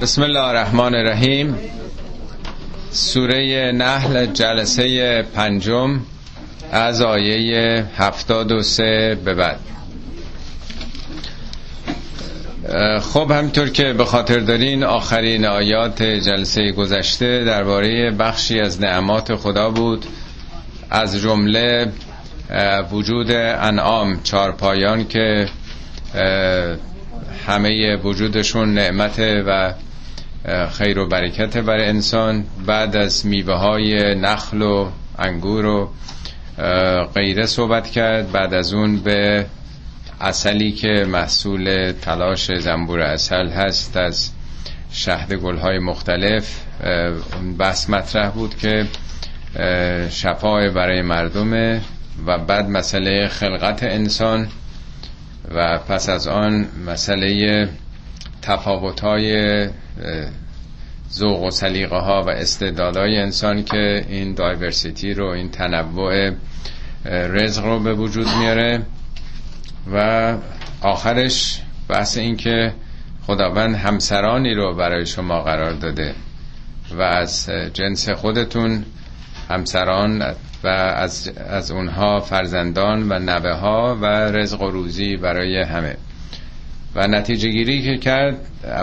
بسم الله الرحمن الرحیم سوره نحل جلسه پنجم از آیه هفتاد و سه به بعد خب همینطور که به خاطر دارین آخرین آیات جلسه گذشته درباره بخشی از نعمات خدا بود از جمله وجود انعام چارپایان که همه وجودشون نعمته و خیر و برکت برای انسان. بعد از میوه های نخل و انگور و غیره صحبت کرد. بعد از اون به اصلی که محصول تلاش زنبور اصل هست از شهد گلهای مختلف بحث مطرح بود که شفای برای مردمه و بعد مسئله خلقت انسان. و پس از آن مسئله تفاوت های ذوق و سلیقه ها و استعدادهای انسان که این دایورسیتی رو این تنوع رزق رو به وجود میاره. و آخرش بحث این که خداوند همسرانی رو برای شما قرار داده و از جنس خودتون همسران و از, از اونها فرزندان و نوه ها و رزق و روزی برای همه. و نتیجه گیری که کرد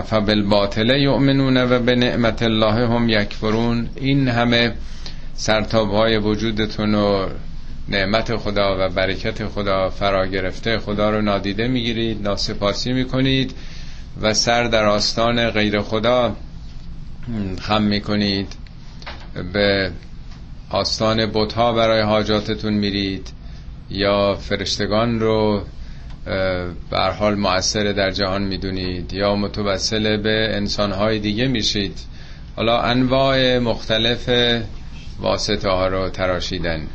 فبالباطله یؤمنون و به نعمت الله هم یکفرون. این همه سرتاب های وجودتون و نعمت خدا و برکت خدا فرا گرفته خدا رو نادیده می‌گیرید ناسپاسی می‌کنید و سر در آستان غیر خدا خم می‌کنید به آستان بتها برای حاجاتتون میرید یا فرشتگان رو بر حال مؤثر در جهان می‌دونید یا متوسل به انسانهای دیگه میشید. حالا انواع مختلف واسطه ها رو تراشیدن.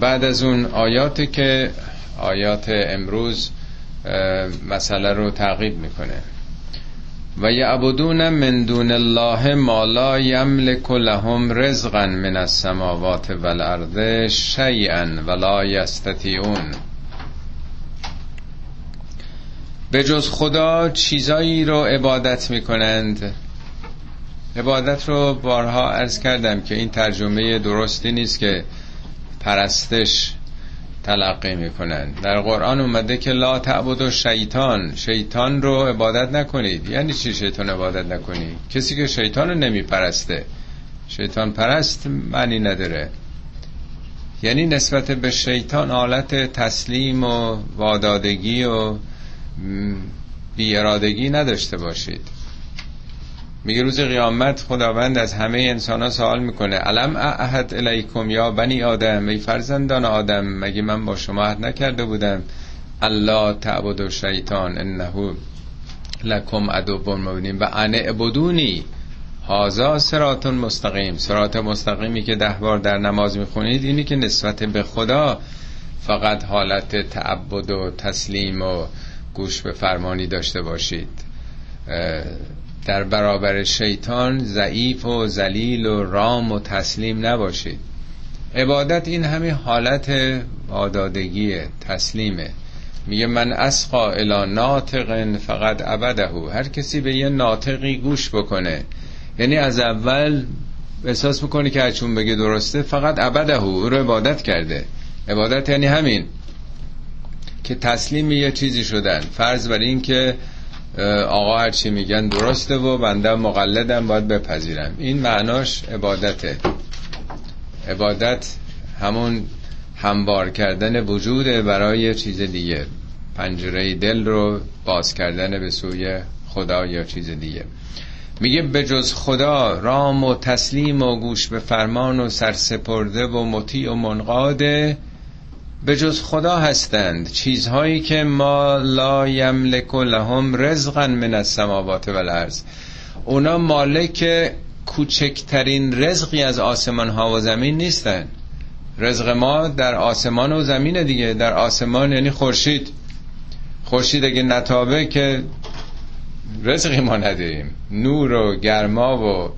بعد از اون آیاتی که آیات امروز مسئله رو تعقیب می‌کنه. و یعبدون من دون الله ما لا یملک لهم رزقا من السماوات والارض شیئا ولا یستطیعون. به جز خدا چیزایی رو عبادت می‌کنند. عبادت رو بارها عرض کردم که این ترجمه درستی نیست که پرستش تلقی می‌کنن. در قرآن اومده که لا تعبد و شیطان شیطان رو عبادت نکنید. یعنی چی شیطان عبادت نکنید؟ کسی که شیطان رو نمیپرسته. شیطان پرست معنی نداره. یعنی نسبت به شیطان حالت تسلیم و وادادگی و بیارادگی نداشته باشید. میگه روز قیامت خداوند از همه انسان ها سوال می‌کنه. علم اعهد الیکم یا بنی آدم؟ ای فرزندان آدم مگه من با شما عهد نکرده بودم؟ الله تعبد و شیطان انه لکم عدو مبینیم و انه عبدونی هازا سرات مستقیم. سرات مستقیمی که ده بار در نماز می‌خونید اینی که نسبت به خدا فقط حالت تعبد و تسلیم و گوش به فرمانی داشته باشید. در برابر شیطان ضعیف و ذلیل و رام و تسلیم نباشید. عبادت این همین حالت آدادگی تسلیمه. میگه من اسقا الى ناطق فقط عبده. هر کسی به یه ناطقی گوش بکنه یعنی از اول احساس می‌کنه که هرچون بگه درسته فقط عبده. او رو عبادت کرده. عبادت یعنی همین که تسلیم یه چیزی شدن. فرض بر این که آقا هرچی میگن درسته و بنده مقلدم باید بپذیرم. این معناش عبادته. عبادت همون هموار کردن وجود برای چیز دیگه. پنجره دل رو باز کردن به سوی خدا یا چیز دیگه. میگه به جز خدا رام و تسلیم و گوش به فرمان و سرسپرده و مطیع و منقاده به جز خدا هستند چیزهایی که ما لا یملک لهم رزقا من السماوات والارض. اونا مالک کوچکترین رزقی از آسمان ها و زمین نیستن. رزق ما در آسمان و زمین دیگه در آسمان یعنی خورشید. خورشید اگه نتابه که رزقی ما نداریم نور و گرما و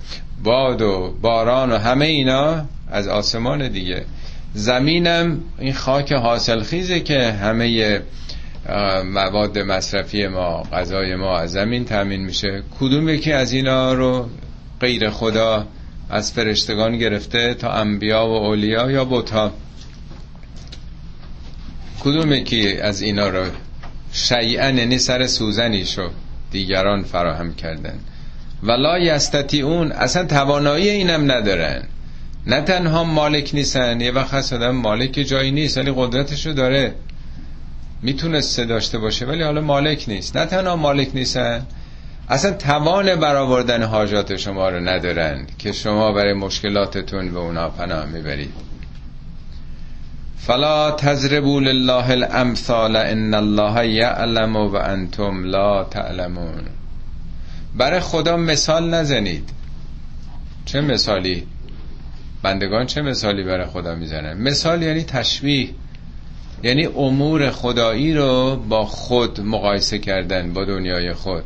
باد و باران و همه اینا از آسمان دیگه. زمینم این خاک حاصل خیزه که همه مواد مصرفی ما غذای ما از زمین تامین میشه. کدوم یکی از اینا رو غیر خدا از فرشتگان گرفته تا انبیا و اولیا یا بوتا کدوم یکی از اینا رو شیئا یعنی سر سوزنی شو دیگران فراهم کردن؟ ولا یستطیعون اصلا توانایی اینم ندارن. نه تنها مالک نیستن یه وقت هست آدم مالک جایی نیست ولی قدرتشو داره. می‌تونسته داشته باشه ولی حالا مالک نیست. نه تنها مالک نیستن اصلا توان برآوردن حاجات شما رو ندارن که شما برای مشکلاتتون به اونا پناه می‌برید. فلا تضربوا لله الامثال ان الله یعلم و انتم لا تعلمون. برای خدا مثال نزنید. چه مثالی؟ بندگان چه مثالی برای خدا می‌زنن؟ مثال یعنی تشبیه یعنی امور خدایی رو با خود مقایسه کردن با دنیای خود.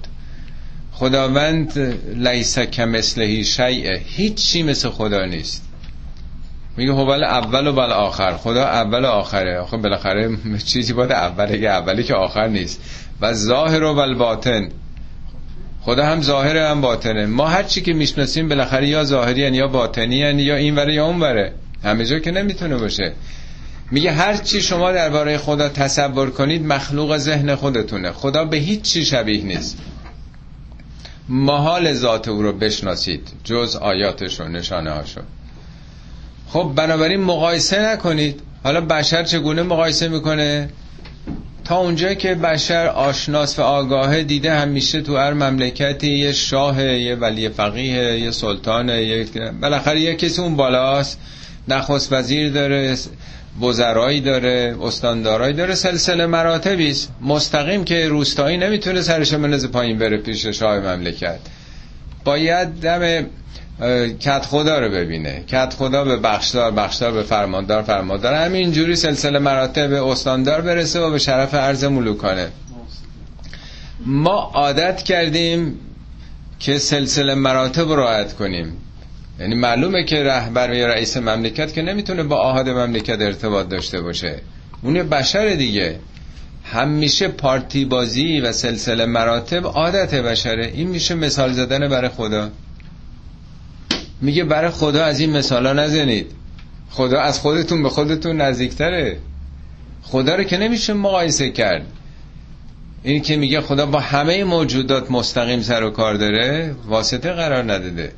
خداوند لیس کمثلهی شیء هیچی مثل خدا نیست. میگه بله اول و بل آخر. خدا اول و آخره. آخه بالاخره چیزی باید اوله که اولی که آخر نیست. و ظاهر و بل باطن. خدا هم ظاهره هم باطنه. ما هر چی که می‌شناسیم بالاخره یا ظاهری یا باطنی یا این وره یا اون وره همه جا که نمی‌تونه باشه. میگه هر چی شما درباره خدا تصور کنید مخلوق ذهن خودتونه. خدا به هیچ چی شبیه نیست. محال ذات او رو بشناسید. جز آیاتش و نشانه هاشو. خب بنابراین مقایسه نکنید. حالا بشر چگونه مقایسه می‌کنه؟ تا اونجا که بشر آشناس و آگاهه دیده همیشه تو هر مملکتی یه شاه یه ولی فقیه یه سلطان یه بالاخره یه کسی اون بالاست. نخست وزیر داره وزرایی داره استاندارایی داره سلسله مراتبی است. مستقیم که روستایی نمی‌تونه سرش منز پایین بره پیش شاه مملکت. باید دم کت خدا رو ببینه. کت خدا به بخشدار بخشدار به فرماندار فرماندار. همینجوری سلسله مراتب استاندار برسه و به شرف عرض ملوکانه. ما عادت کردیم که سلسله مراتب رعایت کنیم. یعنی معلومه که رهبر یا رئیس مملکت که نمی‌تونه با آهاد مملکت ارتباط داشته باشه. اون بشر دیگه. همیشه پارتی بازی و سلسله مراتب عادت بشره. این میشه مثال زدن برای خدا. میگه برای خدا از این مثالا نزنید. خدا از خودتون به خودتون نزدیکتره. خدا رو که نمیشه مقایسه کرد. این که میگه خدا با همه موجودات مستقیم سر و کار داره واسطه قرار نداده.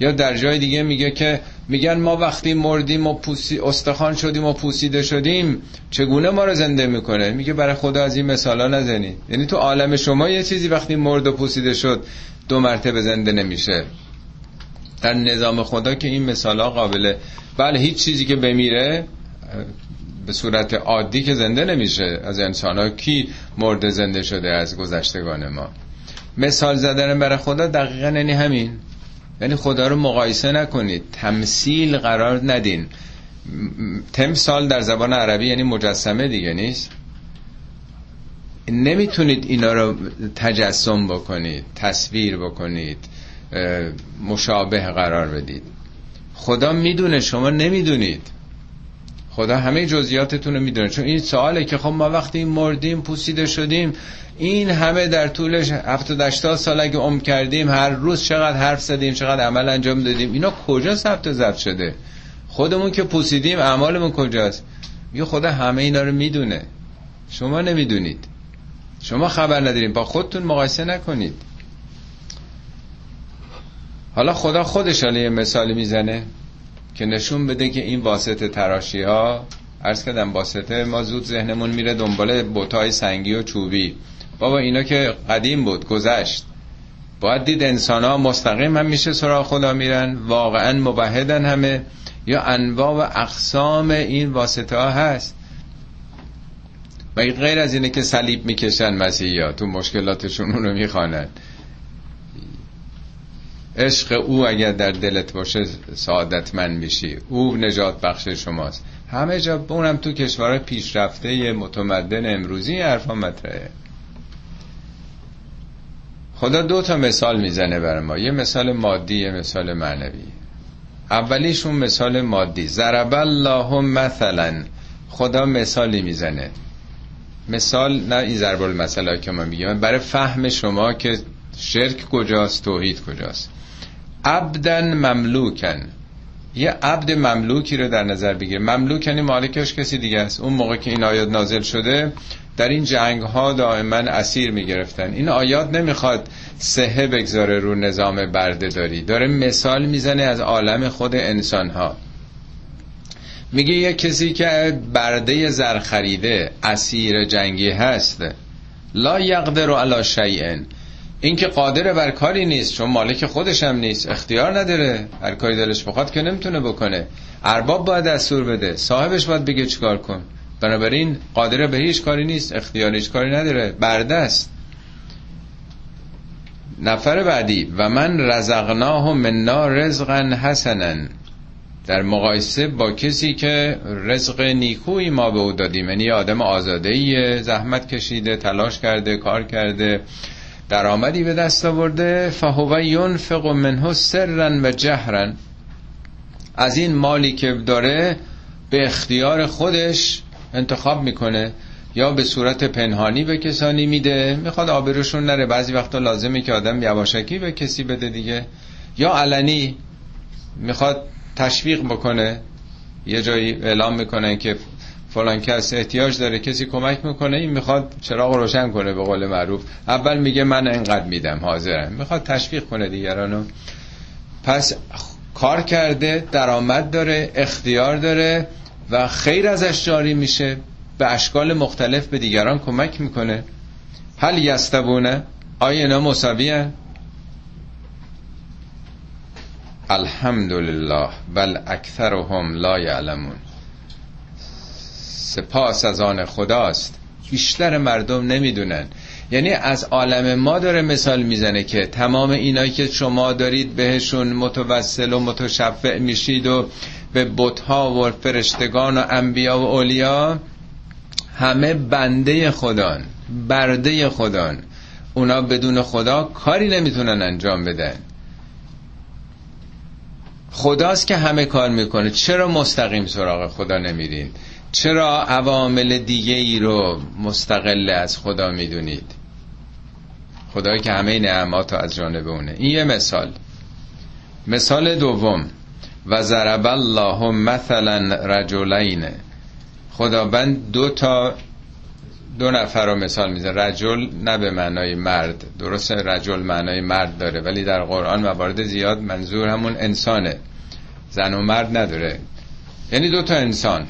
یا در جای دیگه میگه که میگن ما وقتی مردیم و پوسی استخوان شدیم و پوسیده شدیم چگونه ما رو زنده می‌کنه؟ میگه برای خدا از این مثالا نزنی یعنی تو عالم شما یه چیزی وقتی مرد و پوسیده شد دو مرتبه زنده نمیشه. در نظام خدا که این مثالا قابله. بله هیچ چیزی که بمیره به صورت عادی که زنده نمیشه از انسان ها کی مرد زنده شده از گذشتگان ما. مثال زدن برای خدا دقیقا یعنی همین. یعنی خدا رو مقایسه نکنید. تمثیل قرار ندین. تمثال در زبان عربی یعنی مجسمه دیگه نیست. نمی‌تونید اینا رو تجسم بکنید تصویر بکنید. مشابه قرار بدید. خدا می‌دونه شما نمی‌دونید. خدا همه جزئیاتتون رو می‌دونه. چون این سواله که خب ما وقتی مردیم پوسیده شدیم این همه در طولش 70 80 سال اگه عمر کردیم هر روز چقدر حرف زدیم چقدر عمل انجام دادیم اینا کجا ثبت ضبط شده؟ خودمون که پوسیدیم اعمالمون کجاست؟ یه خدا همه اینا رو می‌دونه؟ شما نمی‌دونید. شما خبر نداریم با خودتون مقایسه نکنید. حالا خدا خودش حالا یه مثالی می‌زنه که نشون بده که این واسطه تراشی ها عرض کردم واسطه ما زود ذهنمون میره دنبال بوتای سنگی و چوبی. بابا اینا که قدیم بود گذشت. باید دید انسان ها مستقیم هم میشه سراغ خدا میرن واقعا مبهدن همه. یا انواع و اقسام این واسطه ها هست. و غیر از اینه که صلیب می‌کشن مسیحی ها تو مشکلاتشون اونو می‌خوانن. عشق او اگر در دلت باشه سعادتمند میشی. او نجات بخش شماست. همه جا اونم تو کشورهای پیشرفته متمدن امروزی حرفا مطرحه. خدا دو تا مثال می‌زنه بر ما. یه مثال مادی یه مثال معنوی. اولیشون مثال مادی. ضرب الله مثلا. خدا مثالی می‌زنه. مثال نه این ضرب المثل که ما میگیم. برای فهم شما که شرک کجاست؟ توحید کجاست؟ عبدن مملوکن. یه عبد مملوکی رو در نظر بگیر. مملوک یعنی مالکش کسی دیگه است. اون موقع که این آیات نازل شده در این جنگ ها دائما اسیر می‌گرفتن. این آیات نمی‌خواد سهه بگذاره رو نظام برده داری داره مثال می‌زنه از عالم خود انسان ها میگه یه کسی که برده زر خریده اسیر جنگی هست لا یقدر علی شیئن این که قادر بر کاری نیست چون مالک خودش هم نیست. اختیار نداره. هر کاری دلش بخواد که نمی‌تونه بکنه. ارباب باید دستور بده. صاحبش باید بگه چیکار کن. بنابراین قادر به هیچ کاری نیست. اختیار هیچ کاری نداره. برده است نفر بعدی. و من رزقناه منا رزقا حسنا. در مقایسه با کسی که رزق نیکویی ما به او دادیم. یعنی آدم آزاده زحمت کشیده تلاش کرده کار کرده. درآمدی به دست آورده فهو ینفق منه سرا و جهرا از این مالی که داره به اختیار خودش انتخاب می‌کنه یا به صورت پنهانی به کسانی میده می‌خواد آبروشون نره. بعضی وقتا لازمه که آدم یواشکی به کسی بده دیگه. یا علنی می‌خواد تشویق بکنه یه جایی اعلام می‌کنه که فلان کس احتیاج داره کسی کمک می‌کنه این می‌خواد چراغ روشن کنه به قول معروف. اول میگه من انقدر میدم حاضرم. می‌خواد تشویق کنه دیگرانو پس کار کرده درآمد داره اختیار داره و خیر ازش جاری میشه. به اشکال مختلف به دیگران کمک می‌کنه. هل یستبونه؟ آیا اینا الحمدلله بل اکثرهم لا یعلمون. سپاس از آن خداست. بیشتر مردم نمی‌دونن. یعنی از عالم ما داره مثال می‌زنه که تمام اینایی که شما دارید بهشون متوسل و متشفع میشید و به بتها و فرشتگان و انبیا و اولیا همه بنده خدان برده خدان. اونا بدون خدا کاری نمی‌تونن انجام بدن. خداست که همه کار می‌کنه. چرا مستقیم سراغ خدا نمیرید چرا عوامل دیگه ای رو مستقل از خدا می‌دونید؟ خدایی که همه نعمات از جانب اونه. این یه مثال. مثال دوم. و ضرب الله مثلا رجلین. خداوند دو تا دو نفر رو مثال میزه رجل نه به معنای مرد. درست رجل معنای مرد داره. ولی در قرآن موارد زیاد منظور همون انسانه. زن و مرد نداره. یعنی دو تا انسان.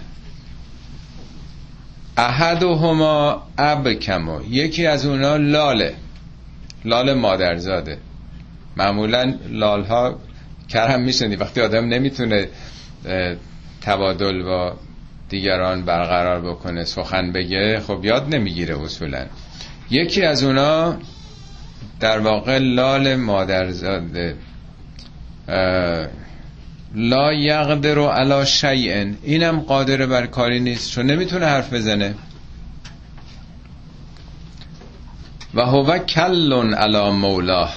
احد و هما اب کمو یکی از اونا لاله. لال مادرزاده. معمولا لال ها کرم میشنی. وقتی آدم نمی‌تونه تبادل با دیگران برقرار بکنه سخن بگه خب یاد نمی‌گیره اصولا. یکی از اونا در واقع لال مادرزاده. لا یقدر علی شیء. اینم قادر بر کاری نیست چون نمی‌تونه حرف بزنه. و هو کلون علی مولاه.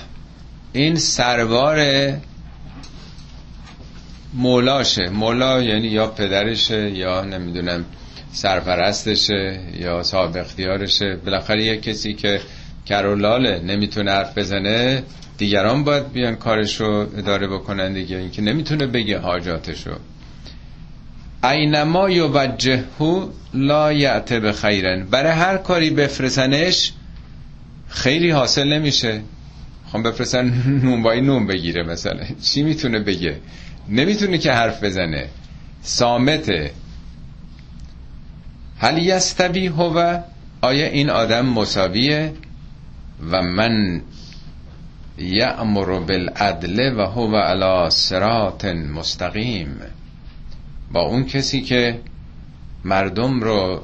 این سروار مولاشه. مولا یعنی یا پدرشه یا نمی‌دونم سرپرستشه یا صاحب اختیارشه. بالاخره یه کسی که کرولاله نمی‌تونه حرف بزنه. دیگران باید بیان کارشو اداره بکنن دیگه. اینکه نمی‌تونه بگه حاجاتشو. اینما یوجهو لا یعته به خیرن. برای هر کاری بفرسنش خیری حاصل نمیشه. خب بفرستن نون نون بگیره مثلا. چی می‌تونه بگه؟ نمی‌تونه که حرف بزنه. سامته هل یستوی هو؟ آیا این آدم مساویه؟ و من یأمر بالعدل و هو علی صراط مستقیم. با اون کسی که مردم رو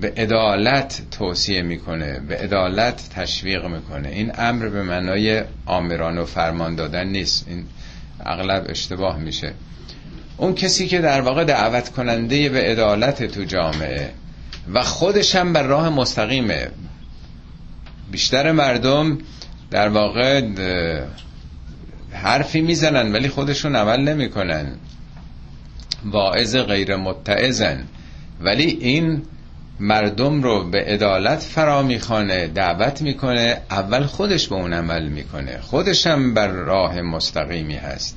به عدالت توصیه می‌کنه به عدالت تشویق می‌کنه. این امر به معنای آمران و فرمان دادن نیست. این اغلب اشتباه میشه. اون کسی که در واقع دعوت کننده به عدالت تو جامعه و خودش هم بر راه مستقیمه. بیشتر مردم در واقع حرفی می‌زنن ولی خودشون عمل نمی‌کنن. واعظ غیر متعزن ولی این مردم رو به عدالت فرا می‌خوانه دعوت می‌کنه اول خودش به اون عمل می‌کنه. خودش هم بر راه مستقیمی هست.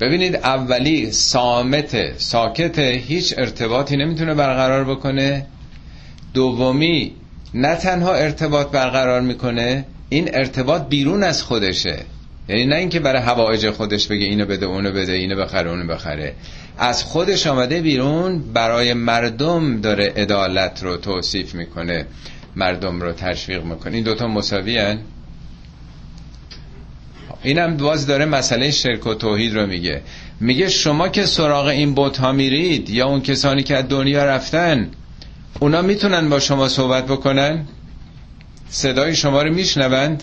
ببینید اولی سامت ساکت هیچ ارتباطی نمی‌تونه برقرار بکنه. دومی نه تنها ارتباط برقرار می‌کنه این ارتباط بیرون از خودشه. یعنی نه اینکه برای هوایج خودش بگه اینو بده اونو بده اینو بخره اونو بخره. از خودش آمده بیرون برای مردم داره عدالت رو توصیف می‌کنه مردم رو تشویق می‌کنه. این دوتا مساوی هن؟ اینم باز داره مسئله شرک و توحید رو میگه. میگه شما که سراغ این بوت ها میرید یا اون کسانی که از دنیا رفتن اونا می‌تونن با شما صحبت بکنن؟ صدای شما رو میشنوند؟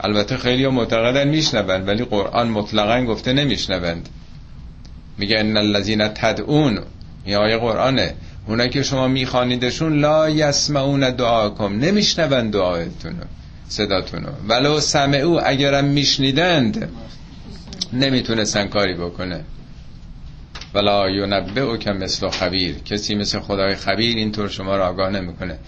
البته خیلی معتقدن میشنوند ولی قرآن مطلقا گفته نمیشنوند. میگه ان الذین تدعون این آیه قرآنه. اونایی که شما میخوانیدشون لا یسمعون دعاکم نمیشنوند دعایتونو صداتونو ولو سمعو اگرم میشنیدند نمی‌تونستن کاری بکنه. ولا ینبه او که مثل خبیر کسی مثل خدای خبیر اینطور شما را آگاه نمی‌کنه.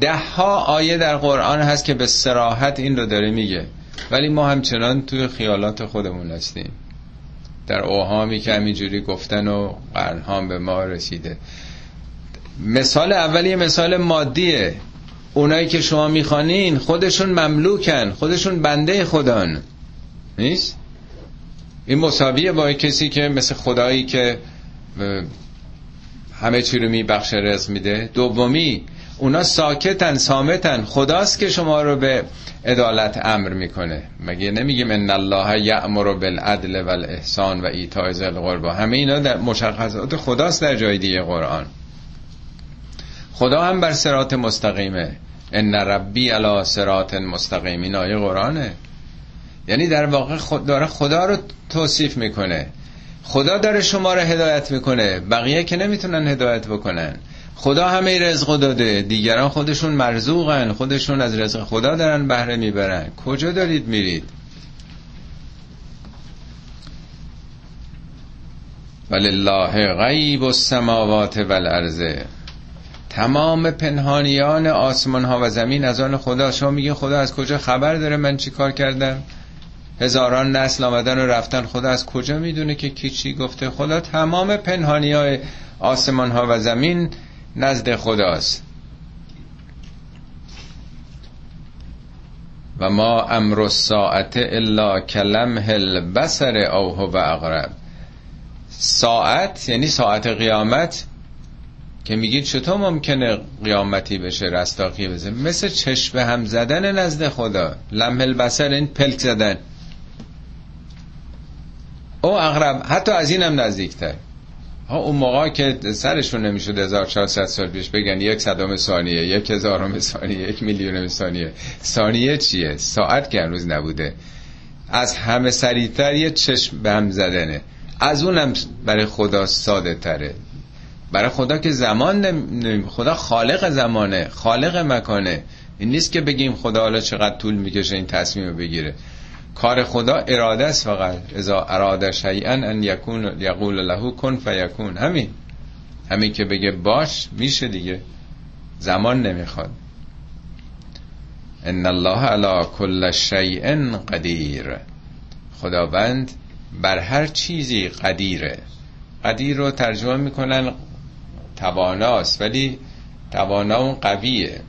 ده ها آیه در قرآن هست که به سراحت این رو داره میگه. ولی ما همچنان توی خیالات خودمون هستیم. در اوهامی که همینجوری گفتن و قرنها به ما رسیده. مثال اولی مثال مادیه. اونایی که شما می‌خوانین خودشون مملوکن. خودشون بنده خدان نیست؟ این مساویه با کسی که مثل خدایی که همه چی رو میبخشه رزق میده. دومی اونا ساکتن سامتن. خداست که شما رو به عدالت امر می‌کنه. مگه نمیگیم ان الله یأمر بالعدل والاحسان و ایتاء ذی همه اینا در مشخصات خداست در جای دیگه قرآن. خدا هم بر صراط مستقیمه. ان ربی علی صراط مستقیم. این آیه قرآنه. یعنی در واقع خود داره خدا رو توصیف می‌کنه. خدا داره شما رو هدایت می‌کنه. بقیه که نمی‌تونن هدایت بکنن. خدا همه رزق داده. دیگران خودشون مرزوقن خودشون از رزق خدا دارن بهره می‌برن. کجا دارید میرید؟ ولله غیب السماوات والارض. تمام پنهانیان آسمان ها و زمین از آن خدا. شما میگه خدا از کجا خبر داره من چی کار کردم؟ هزاران نسل آمدن و رفتن. خدا از کجا می‌دونه که کی چی گفته؟ خدا تمام پنهانی های آسمان ها و زمین نزد خداست. و ما امر الساعت الا کلمه البصر او هو اقرب. ساعت یعنی ساعت قیامت که میگید چطور ممکنه قیامتی بشه رستاقی بزه مثل چشم هم زدن نزد خدا. لمح البصر این پلک زدن. او اقرب حتی از اینم نزدیکتر. ها اون موقع که سرشون نمی‌شد 1400 سال پیش بگن یک صدام ثانیه یک هزارم ثانیه یک میلیون ثانیه. ثانیه چیه؟ ساعت که هنوز نبوده. از همه سریعتر یه چشم به هم زدنه. از اونم برای خدا ساده تره. برای خدا که زمان نمی... خدا خالق زمانه خالق مکانه. این نیست که بگیم خدا حالا چقدر طول می‌کشه این تصمیم رو بگیره. کار خدا اراده است فقط. اذا اراده شیئا ان یکون یقول له کن فیکون. همین. همین که بگه باش میشه دیگه. زمان نمی‌خواد. ان الله علی کل شیء قدیر. خداوند بر هر چیزی قدیره. قدیر رو ترجمه می‌کنن تواناست ولی توانا اون قویه.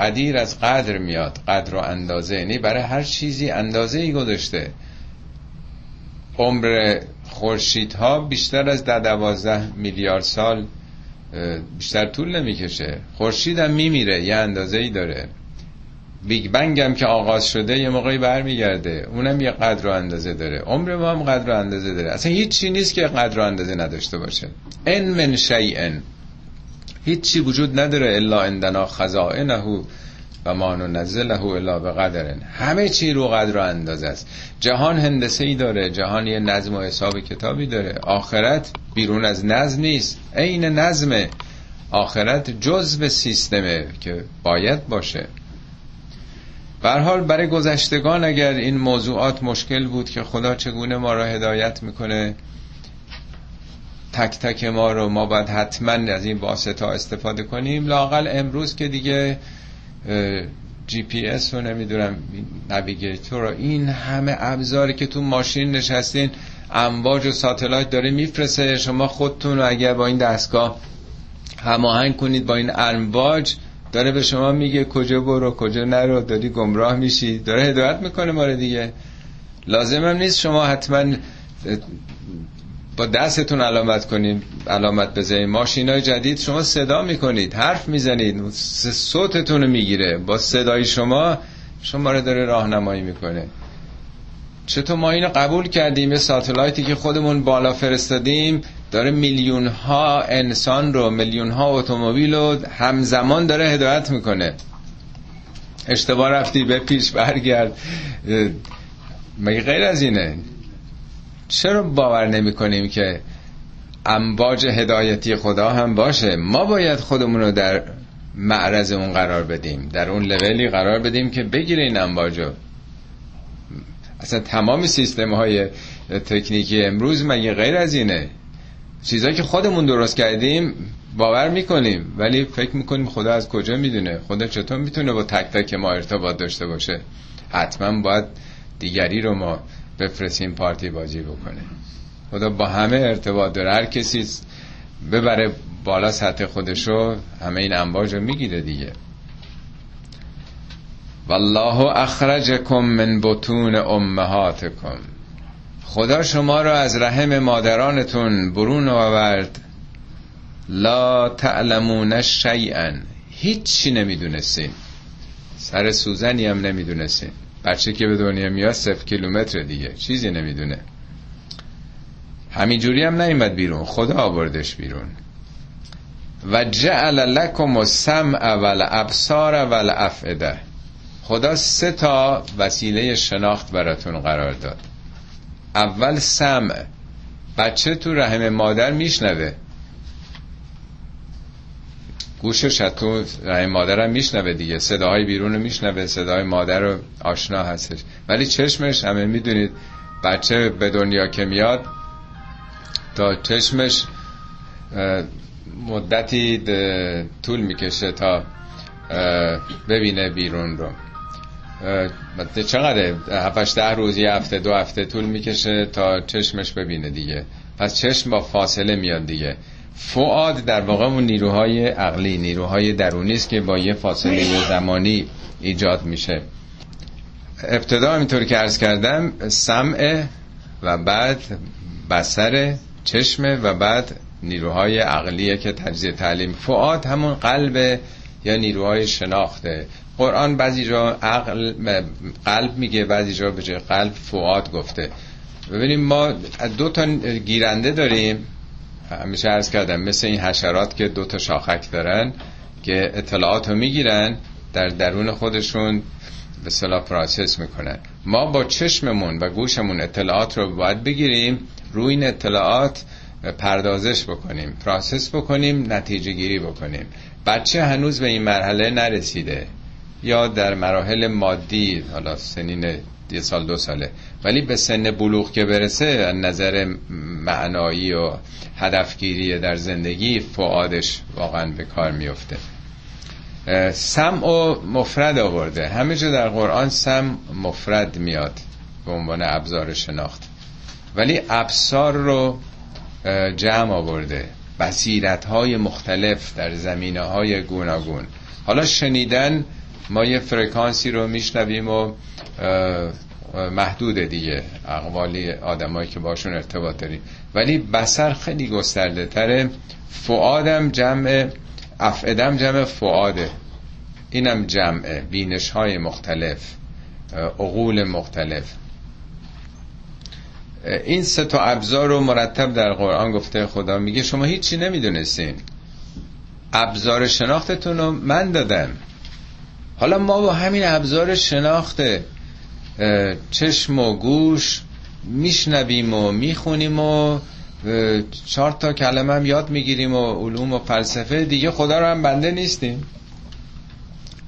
قدیر از قدر میاد قدر و اندازه. یعنی برای هر چیزی اندازه ای گذاشته. عمر خورشیدها بیشتر از ده دوازده میلیارد سال بیشتر طول نمی‌کشه. خورشید هم میمیره یه اندازه ای داره. بیگ بنگ هم که آغاز شده یه موقعی برمیگرده. اونم یه قدر و اندازه داره. عمر ما هم قدر و اندازه داره. اصلا هیچ چی نیست که قدر و اندازه نداشته باشه. ان من شیئن. هیچی وجود نداره الا عندنا خزائنه و ما ننزله الا به قدرن همه چی رو قدر و اندازه است. جهان هندسه ای داره جهان یه نظم و حساب کتابی داره. آخرت بیرون از نظم نیست. عین نظم آخرت جزء سیستمه که باید باشه. حال برای گذشتگان اگر این موضوعات مشکل بود که خدا چگونه ما را هدایت می‌کنه تک تک ما رو ما باید حتما از این واسطه استفاده کنیم. لاقل امروز که دیگه جی پی اس رو نمی‌دونم navigator رو این همه ابزاری که تو ماشین نشستین امواج و satellite داره میفرسته. شما خودتون رو اگر با این دستگاه هماهنگ کنید با این امواج داره به شما میگه کجا برو کجا نرو داری گمراه میشی داره هدایت می‌کنه ما دیگه. لازم نیست شما حتما با دستتون علامت کنید علامت بزنید ماشین های جدید شما صدا می‌کنید حرف می‌زنید صوتتون رو می‌گیره. با صدای شما شما رو داره راهنمایی می‌کنه. چطور ما اینو قبول کردیم؟ یه ساتلایتی که خودمون بالا فرستادیم داره میلیون ها انسان رو میلیون ها اتومبیل رو همزمان داره هدایت می‌کنه. اشتباه رفتی به پیش برگرد. مگه غیر از اینه؟ چرا باور نمی کنیم که امواج هدایتی خدا هم باشه؟ ما باید خودمون رو در معرض اون قرار بدیم در اون لولی قرار بدیم که بگیره این امواجو اصلا تمام سیستم های تکنیکی امروز مگه غیر از اینه؟ چیزایی که خودمون درست کردیم باور می‌کنیم ولی فکر می‌کنیم خدا از کجا می‌دونه؟ خدا چطور می‌تونه با تک تک ما ارتباط داشته باشه؟ حتما باید دیگری رو ما بفرستیم پارتی بازی بکنه. خدا با همه ارتباط داره. هر کسی ببره بالا سطح خودشو همه این انباج رو می‌گیره دیگه. والله اخرجکم من بطون امهاتکم. خدا شما را از رحم مادرانتون برون آورد. لا تعلمون شیئا. هیچی نمی‌دونستین. سر سوزنی هم نمی‌دونستین. بچه که به دنیا میاد صفر کیلومتر دیگه. چیزی نمی‌دونه. همینجوری هم نیمد بیرون. خدا آوردش بیرون. و جعل لکم السمع والابصار والافئده خدا سه تا وسیله شناخت براتون قرار داد. اول سمع. بچه تو رحم مادر میشنوه. گوشش تو رحم مادر هم میشنوه دیگه. صداهای بیرون رو میشنوه صدای مادر رو آشنا هستش. ولی چشمش همه می‌دونید بچه به دنیا که میاد تا چشمش مدتی طول می‌کشه تا ببینه بیرون رو. چقدر هفتش ده روز یه هفته دو هفته طول می‌کشه تا چشمش ببینه دیگه. پس چشم با فاصله میاد دیگه. فعاد در واقع اون نیروهای عقلی نیروهای درونی است که با یه فاصله زمانی ایجاد میشه. ابتدا اینطور که عرض کردم سمع و بعد بسر چشم و بعد نیروهای عقلیه که تجزیه تعلیم. فعاد همون قلب یا نیروهای شناخته. قرآن بعضی جا عقل قلب میگه بعضی جا به جای قلب فعاد گفته. ببینیم ما دو تا گیرنده داریم. همیشه عرض کردم مثل این حشرات که دو تا شاخک دارن که اطلاعات رو می‌گیرن در درون خودشون به صلاح پراسس می‌کنن. ما با چشممون و گوشمون اطلاعات رو باید بگیریم روی این اطلاعات پردازش بکنیم پراسس بکنیم نتیجه گیری بکنیم. بچه هنوز به این مرحله نرسیده یا در مراحل مادی حالا سنین یه سال دو ساله ولی به سن بلوغ که برسه نظر معنایی و هدفگیری در زندگی فعادش واقعا به کار میفته سم و مفرد آورده. همه جا در قرآن سم مفرد میاد به عنوان ابزار شناخت. ولی ابزار رو جمع آورده. بصیرت های مختلف در زمینه های گوناگون. حالا شنیدن ما یه فرکانسی رو میشنویم و محدود دیگه اقوالی آدمایی که باشون ارتباط داریم ولی بسر خیلی گسترده تره. فعادم جمع افعدم جمع فعاده. اینم جمع بینش های مختلف عقول مختلف. این سه تا ابزار رو مرتب در قرآن گفته خدا میگه. شما هیچی نمی‌دونستین. ابزار شناختتون رو من دادم. حالا ما با همین ابزار شناخت چشم و گوش میشنویم و می‌خونیم و چهار تا کلمه هم یاد می‌گیریم و علوم و فلسفه. دیگه خدا رو هم بنده نیستیم.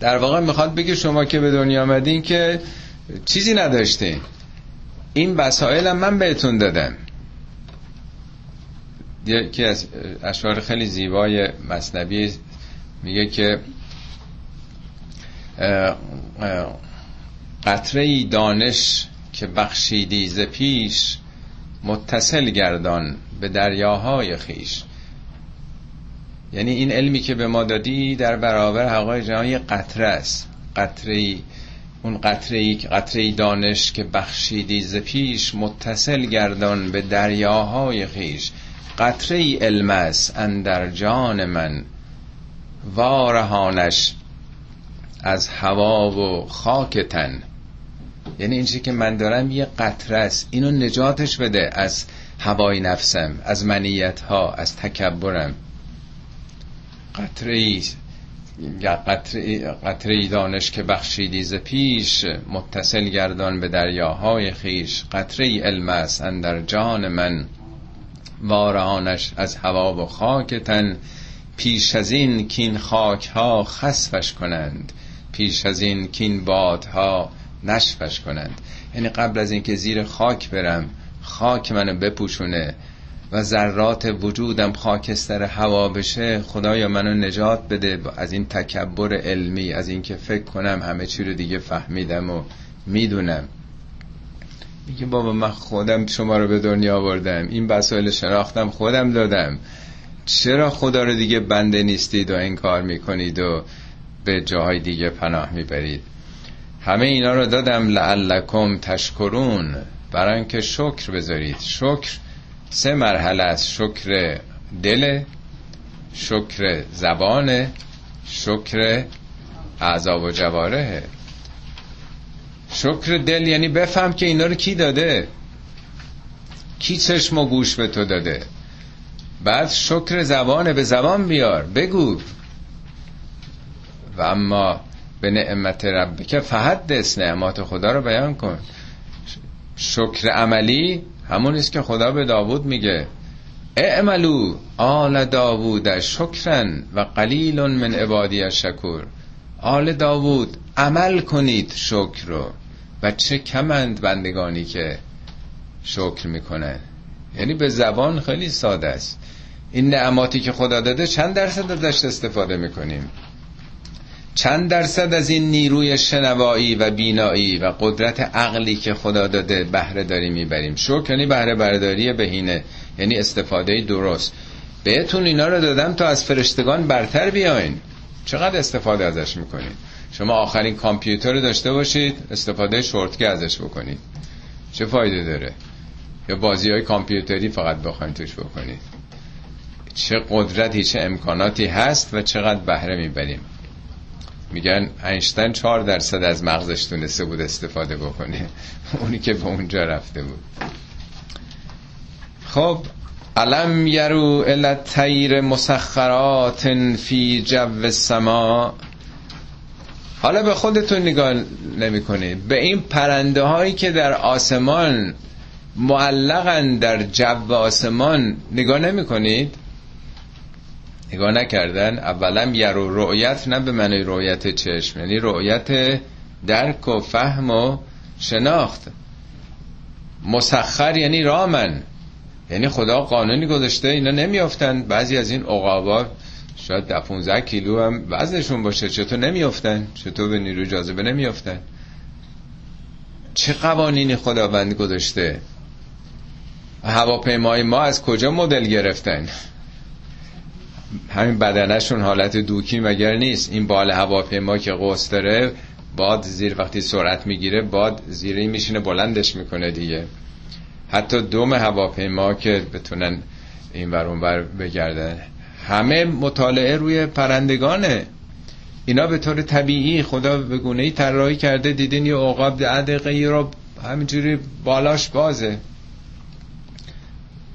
در واقع می‌خواد بگه شما که به دنیا آمدین که چیزی نداشتین. این وسایل هم من بهتون دادم. یکی از اشعار خیلی زیبای مصنبی میگه که قطره دانش که بخشیدی ز پیش متصل گردان به دریاهای خیش. یعنی این علمی که به ما دادی در برابر حقای جهان قطره است. قطره اون قطره ای قطره دانش که بخشیدی ز پیش متصل گردان به دریاهای خیش. قطره ای علم است اندر جان من. وارهانش از هوا و خاک تن. یعنی این که من دارم یه قطره است. اینو نجاتش بده از هوای نفسم از منیت ها از تکبرم. قطره ای قطره دانش که بخشیدی ز پیش متصل گردان به دریاهای خیش. قطره علم است اندر جان من. وارانش از هوا و خاک تن. پیش از این کین خاک ها خسفش کنند. پیش از این کین بادها نشفش کنند. یعنی قبل از اینکه زیر خاک برم خاک منو بپوشونه و ذرات وجودم خاکستر هوا بشه خدایا منو نجات بده. از این تکبر علمی از اینکه فکر کنم همه چی رو دیگه فهمیدم و می‌دونم. میگه بابا من خودم شما رو به دنیا آوردم. این وسایل شناختم خودم دادم. چرا خدا رو دیگه بنده نیستید و این کار می‌کنید و به جاهای دیگه پناه می‌برید؟ همه اینا رو دادم لعلکم تشکرون. برای اینکه شکر بذارید. شکر سه مرحله است. شکر دل شکر زبان شکر اعضا و جواره. شکر دل یعنی بفهم که اینا رو کی داده؟ کی چشم و گوش به تو داده؟ بعد شکر زبانه به زبان بیار. بگو. و اما به نعمت رب که فحدث نعمات خدا رو بیان کن. شکر عملی همون است که خدا به داوود میگه. اعملو آل داوود شکرن و قلیل من عبادی شکور آل داوود عمل کنید شکر رو. و چه کمند بندگانی که شکر می‌کنن یعنی به زبان خیلی ساده است. این نعماتی که خدا داده چند درصد ازش استفاده می‌کنیم؟ چند درصد از این نیروی شنوایی و بینایی و قدرت عقلی که خدا داده بهره داریم می‌بریم. شکر یعنی بهره برداری بهینه یعنی استفاده درست. بهتون اینا رو دادم تا از فرشتگان برتر بیاین. چقدر استفاده ازش می‌کنید شما آخرین کامپیوتر داشته باشید استفاده شورتکه ازش بکنید. چه فایده داره؟ یا بازی های کامپیوتری فقط بخواید توش بکنید؟ چه قدرتی چه امکاناتی هست و چقدر بهره می‌بریم؟ میگن اینشتین چهار درصد از مغزش تونسته بود استفاده بکنه. اونی که به اونجا رفته بود. خب علم یرو الى تیر مسخرات فی جو سما حالا به خودتون نگاه نمی کنید به این پرنده هایی که در آسمان معلقن در جو آسمان نگاه نمی کنید نگاه نکردن. اولا یرو رؤیت نه به معنی رؤیت چشم. یعنی رؤیت درک و فهم و شناخت. مسخر یعنی رامن. یعنی خدا قانونی گذاشته اینا نمیافتن. بعضی از این عقابا شاید ده 15 کیلو هم وزنشون باشه. چطور نمیافتن؟ چطور به نیرو جاذبه نمیافتن؟ چه قوانینی خداوند گذاشته؟ هواپیمای ما از کجا مدل گرفتن؟ همین بدنشون حالت دوکی مگر نیست. این بال هواپیما که قوس داره باد زیر وقتی سرعت می‌گیره باد زیری میشینه بلندش می‌کنه دیگه. حتی دوم هواپیما که بتونن این ور بر بگردن. همه مطالعه روی پرندگانه. اینا به طور طبیعی خدا به گونه ای طراحی کرده دیدین یه عقاب ده دقیقه رو همینجوری بالاش بازه.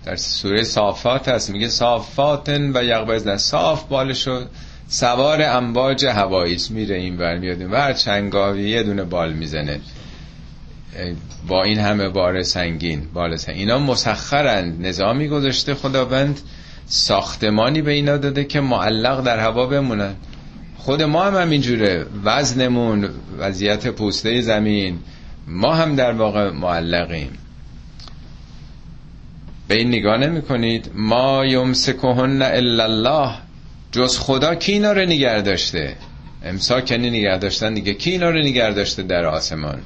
در سوره صافات هست. میگه صافاتن و یقبزن صاف بالشو سوار امواج هواییست میره این ور میاد و چنگاوی یه دونه بال می‌زنه. با این همه بار سنگین بال سنگین. اینا مسخرند نظامی گذاشته خداوند. ساختمانی به اینا داده که معلق در هوا بمونن. خود ما هم همینجوره. وزنمون وضعیت پوسته زمین. ما هم در واقع معلقیم. به این نگاه نمی کنید ما یمسکهن الا الله. جز خدا کی اینا رو نگه داشته؟ امساکنی نگه داشتن دیگه. کی اینا رو نگه داشته در آسمان؟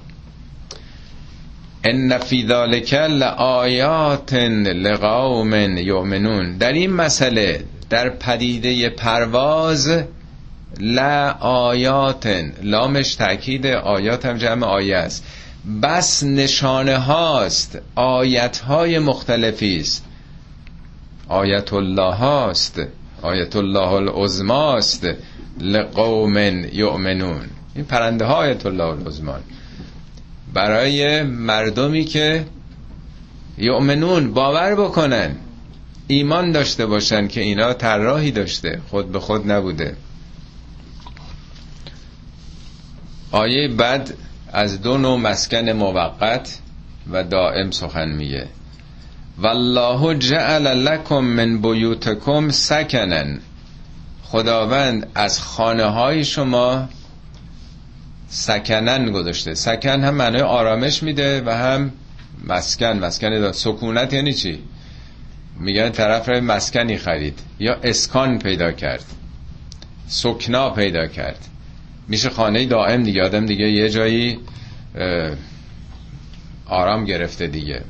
ان فی ذلک لآیات لقوم یؤمنون. در این مسئله در پدیده پرواز لا آیات لامش تاکید آیات هم جمع آیه است. بس نشانه هاست آیت های مختلفی است. آیت الله هاست آیت الله العظماست لقوم یؤمنون. این پرنده های آیت الله العظمان برای مردمی که یؤمنون باور بکنن ایمان داشته باشن که اینا طراحی داشته خود به خود نبوده. آیه بعد از دو نوع مسکن موقت و دائم سخن میگه. والله جعل لکم من بیوتکم سکنن. خداوند از خانه های شما سکنن گذاشته. سکن هم معنای آرامش میده و هم مسکن. مسکن دا. سکونت یعنی چی؟ میگن طرف رو مسکنی خرید یا اسکان پیدا کرد. سکنا پیدا کرد. میشه خانه دائم دیگه آدم دیگه یه جایی آرام گرفته دیگه.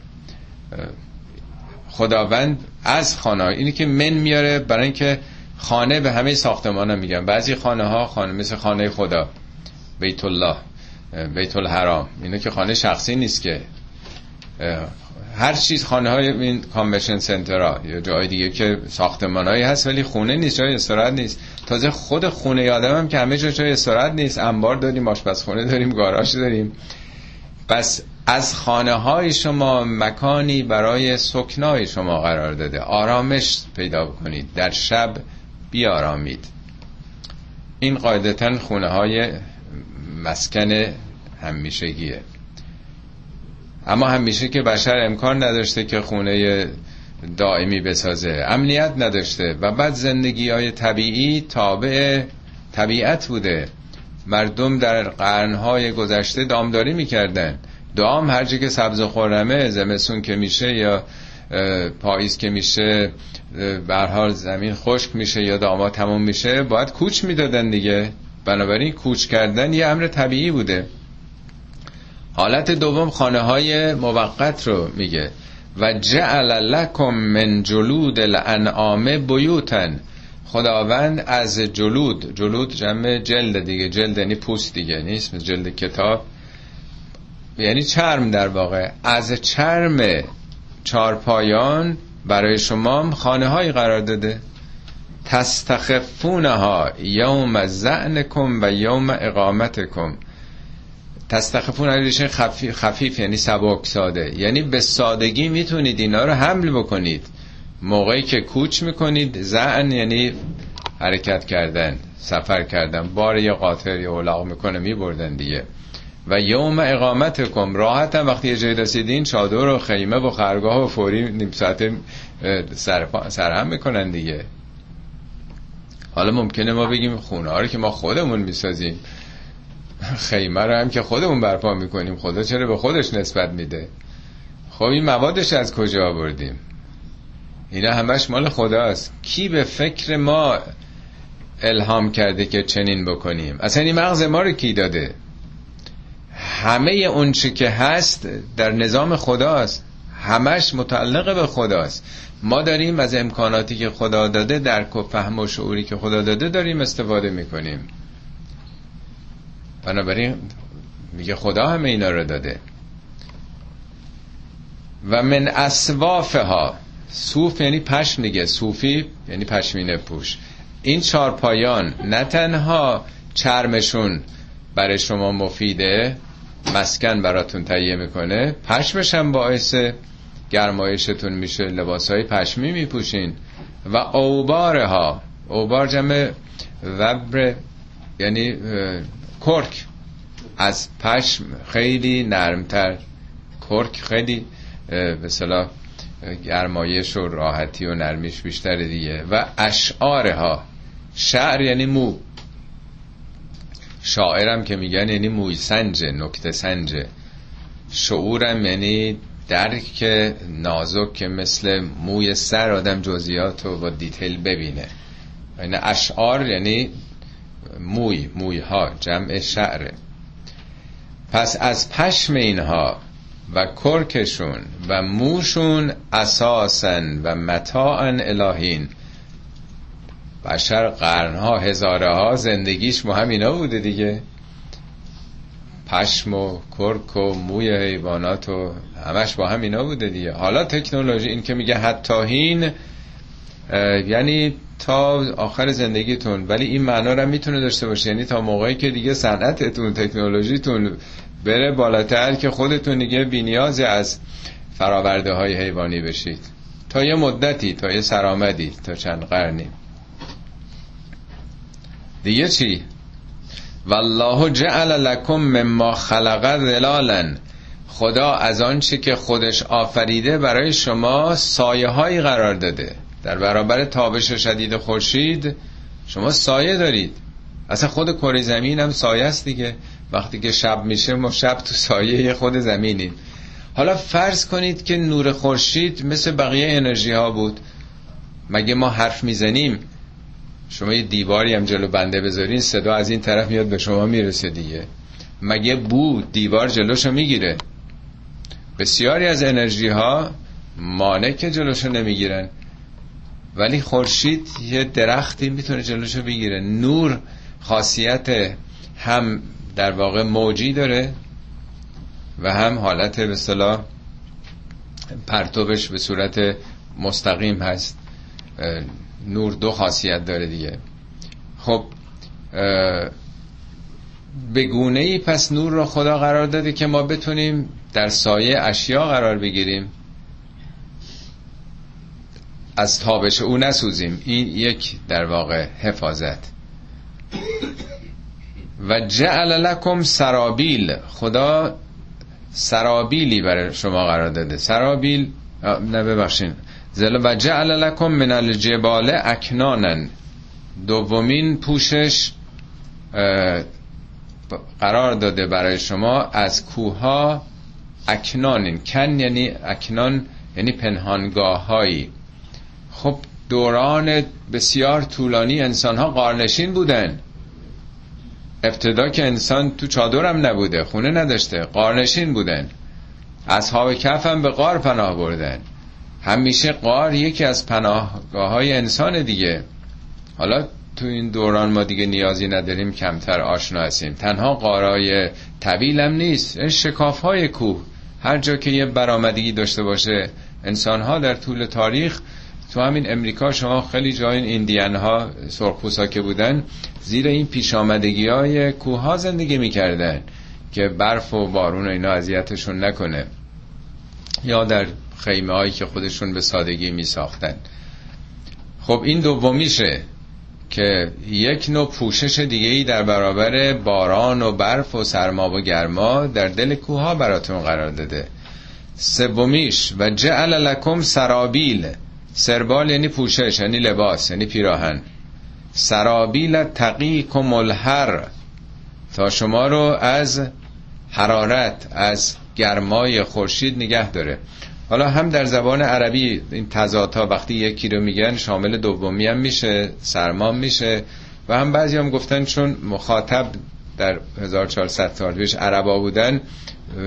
خداوند از خانه اینی که من میاره برای اینکه خانه به همه ساختمان ها میگن بعضی خانه ها خانه مثل خانه خدا بیت الله بیت الحرام اینو که خانه شخصی نیست که. هر چیز خانه های این کانونشن سنتر ها یا جای دیگه که ساختمان هست ولی خونه نیست جای استراحت نیست. تازه خود خونه آدم هم که همه جای جای استراحت نیست. انبار داریم آشپزخونه داریم گاراژ داریم. پس از خانه های شما مکانی برای سکنای شما قرار داده. آرامش پیدا کنید در شب بیارامید. این قاعدتا خونه های مسکن همیشگیه. اما همیشه که بشر امکان نداشته که خونه دائمی بسازه. امنیت نداشته و بعد زندگی های طبیعی تابع طبیعت بوده. مردم در قرنهای گذشته دامداری می‌کردن دام هر که سبز و خورمه زمستون که میشه یا پاییز که میشه به حال زمین خشک میشه یا داما تموم میشه باید کوچ می‌دادن دیگه. بنابراین کوچ کردن یه امر طبیعی بوده. حالت دوم خانه های موقت رو میگه. و جعل لکم من جلود الانعام بیوتن خداوند از جلود جلود جمع جلد دیگه جلد یعنی پوست دیگه نیست مثل جلد کتاب. یعنی چرم در واقع. از چرم چارپایان برای شما خانه هایی قرار داده. تستخفونها یوم زعنکم و یوم اقامتکم. تستخفون ریشه خفیف, خفیف یعنی سبک ساده یعنی به سادگی می‌تونید اینا رو حمل بکنید. موقعی که کوچ می‌کنید زعن یعنی حرکت کردن سفر کردن. بار یه قاطر یا اولاغ می‌کنه میبردن دیگه. و یوم اقامت کم راحت هم وقتی یه جای رسیدین چادر و خیمه و خرگاه و فوری نیم ساعت سرهم می‌کنن دیگه. حالا ممکنه ما بگیم خونه رو که ما خودمون می‌سازیم. خیمه رو هم که خودمون برپا می‌کنیم. خدا چرا به خودش نسبت میده؟ خب این موادش از کجا آوردیم؟ اینا همش مال خداست. کی به فکر ما الهام کرده که چنین بکنیم؟ اصلا این مغز ما رو کی داده؟ همه اون چی که هست در نظام خداست. همش متعلق به خداست. ما داریم از امکاناتی که خدا داده درک و فهم و شعوری که خدا داده داریم استفاده می‌کنیم. بنابراین میگه خدا همه اینا رو داده. و من ها صوف یعنی پشم دیگه صوفی یعنی پشمینه پوش. این چهار پایان نه تنها چرمشون برای شما مفیده مسکن براتون تهیه می‌کنه پشمش هم باعث گرمایشتون میشه لباس های پشمی میپوشین. و اوبارها اوبار جمع وبر یعنی کرک. از پشم خیلی نرمتر. کرک خیلی به صلاح گرمایش و راحتی و نرمیش بیشتر دیگه. و اشعارها. شعر یعنی مو. شاعرم که میگن یعنی موی سنجه نکته سنجه. شعورم یعنی درک نازک که مثل موی سر آدم جزئیات رو با دیتیل ببینه. یعنی اشعار یعنی موی موی ها جمع شعره پس از پشم اینها و کرکشون و موشون اساسن و متاعن الهین. بشر قرنها هزاره ها زندگیش مهم اینا بوده دیگه. پشم و کرک و موی حیوانات و همش با هم اینا بوده دیگه. حالا تکنولوژی این که میگه حتاهین یعنی تا آخر زندگیتون. ولی این معنا رو می‌تونه داشته باشه. یعنی تا موقعی که دیگه صنعتتون تکنولوژیتون بره بالاتر که خودتون دیگه بینیاز از فراورده های حیوانی بشید. تا یه مدتی تا یه سرامدی تا چند قرنی. دیگه چی؟ والله جعل لکم مما خلق ظلالا. خدا از آنچه که خودش آفریده برای شما سایه هایی قرار داده. در برابر تابش شدید خورشید شما سایه دارید. اصلا خود کره زمین هم سایه است دیگه. وقتی که شب میشه ما شب تو سایه خود زمینیم. حالا فرض کنید که نور خورشید مثل بقیه انرژی ها بود. مگه ما حرف می‌زنیم؟ شما یه دیواری هم جلو بنده بذارین صدا از این طرف میاد به شما می‌رسه دیگه. مگه بو دیوار جلوشو می‌گیره؟ بسیاری از انرژی ها مانع که جلوشو نمی‌گیرن. ولی خورشید یه درختی می‌تونه جلوشو بگیره. نور خاصیت هم در واقع موجی داره و هم حالت به صلاح پرتوبش به صورت مستقیم هست. نور دو خاصیت داره دیگه. خب به گونه ای پس نور رو خدا قرار داده که ما بتونیم در سایه اشیا قرار بگیریم. از تابش او نسوزیم. این یک در واقع حفاظت. و جعل لکم سرابیل. خدا سرابیلی برای شما قرار داده. سرابیل نه ببخشین. و جعل لکم من الجبال اکنانن دومین پوشش قرار داده برای شما از کوها اکنانین. کن یعنی اکنان یعنی پنهانگاه هایی خب دوران بسیار طولانی انسان ها قارنشین بودن. ابتدا که انسان تو چادرم نبوده خونه نداشته قارنشین بودن. اصحاب کف هم به قار پناه بردن. همیشه قار یکی از پناهگاه های انسان دیگه. حالا تو این دوران ما دیگه نیازی نداریم کمتر آشنا هستیم. تنها قارای طویل هم نیست شکاف های کوه. هر جا که یه برآمدگی داشته باشه انسان ها در طول تاریخ تو همین امریکا شما خیلی جای ایندیان ها سرخپوسا که بودن زیر این پیش آمدگی های کوه ها زندگی می‌کردن که برف و بارون و اینا اذیتشون نکنه. یا در خیمه هایی که خودشون به سادگی می ساختن خب این دومیشه که یک نوع پوشش دیگه ای در برابر باران و برف و سرما و گرما در دل کوه ها براتون قرار داده. سومیش و جعل لکم سرابیل سربال یعنی پوشش یعنی لباس یعنی پیراهن. سرابیل تقیک و تا شما رو از حرارت از گرمای خورشید نگه داره. حالا هم در زبان عربی این تضادها وقتی یکی رو میگن شامل دومی هم میشه سرمام میشه. و هم بعضی هم گفتن چون مخاطب در 1400 سال پیش عربا بودن